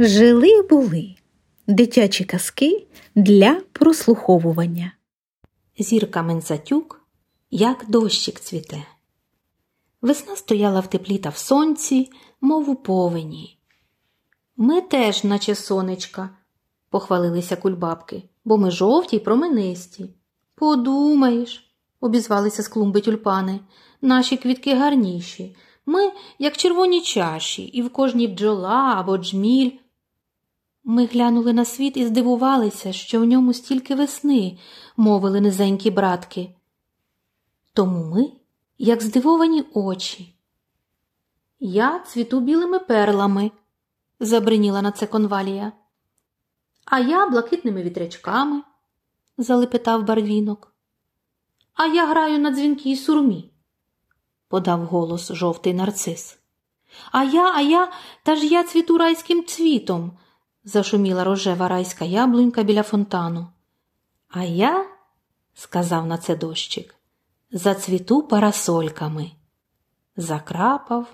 Жили були дитячі казки для прослуховування. Зірка Мензатюк, як дощик цвіте. Весна стояла в теплі та в сонці, мов у повені. Ми теж, наче сонечка, похвалилися кульбабки, бо ми жовті й променисті. Подумаєш, обізвалися з клумби тюльпани, наші квітки гарніші. Ми, як червоні чаші, і в кожній бджола або джміль. Ми глянули на світ і здивувалися, що в ньому стільки весни, мовили низенькі братки. Тому ми, як здивовані очі. Я цвіту білими перлами, забриніла на це конвалія. А я блакитними вітрячками, залепетав барвінок. А я граю на дзвінкій сурмі, подав голос жовтий нарцис. А я, а я, та ж я цвіту райським цвітом, зашуміла рожева райська яблунька біля фонтану. А я, сказав на це дощик, зацвіту парасольками. Закрапав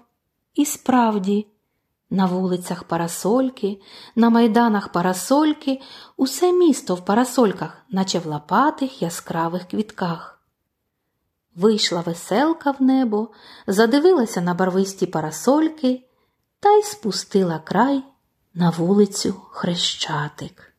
і справді. На вулицях парасольки, на майданах парасольки, усе місто в парасольках, наче в лопатих яскравих квітках. Вийшла веселка в небо, задивилася на барвисті парасольки та й спустила край на вулицю Хрещатик.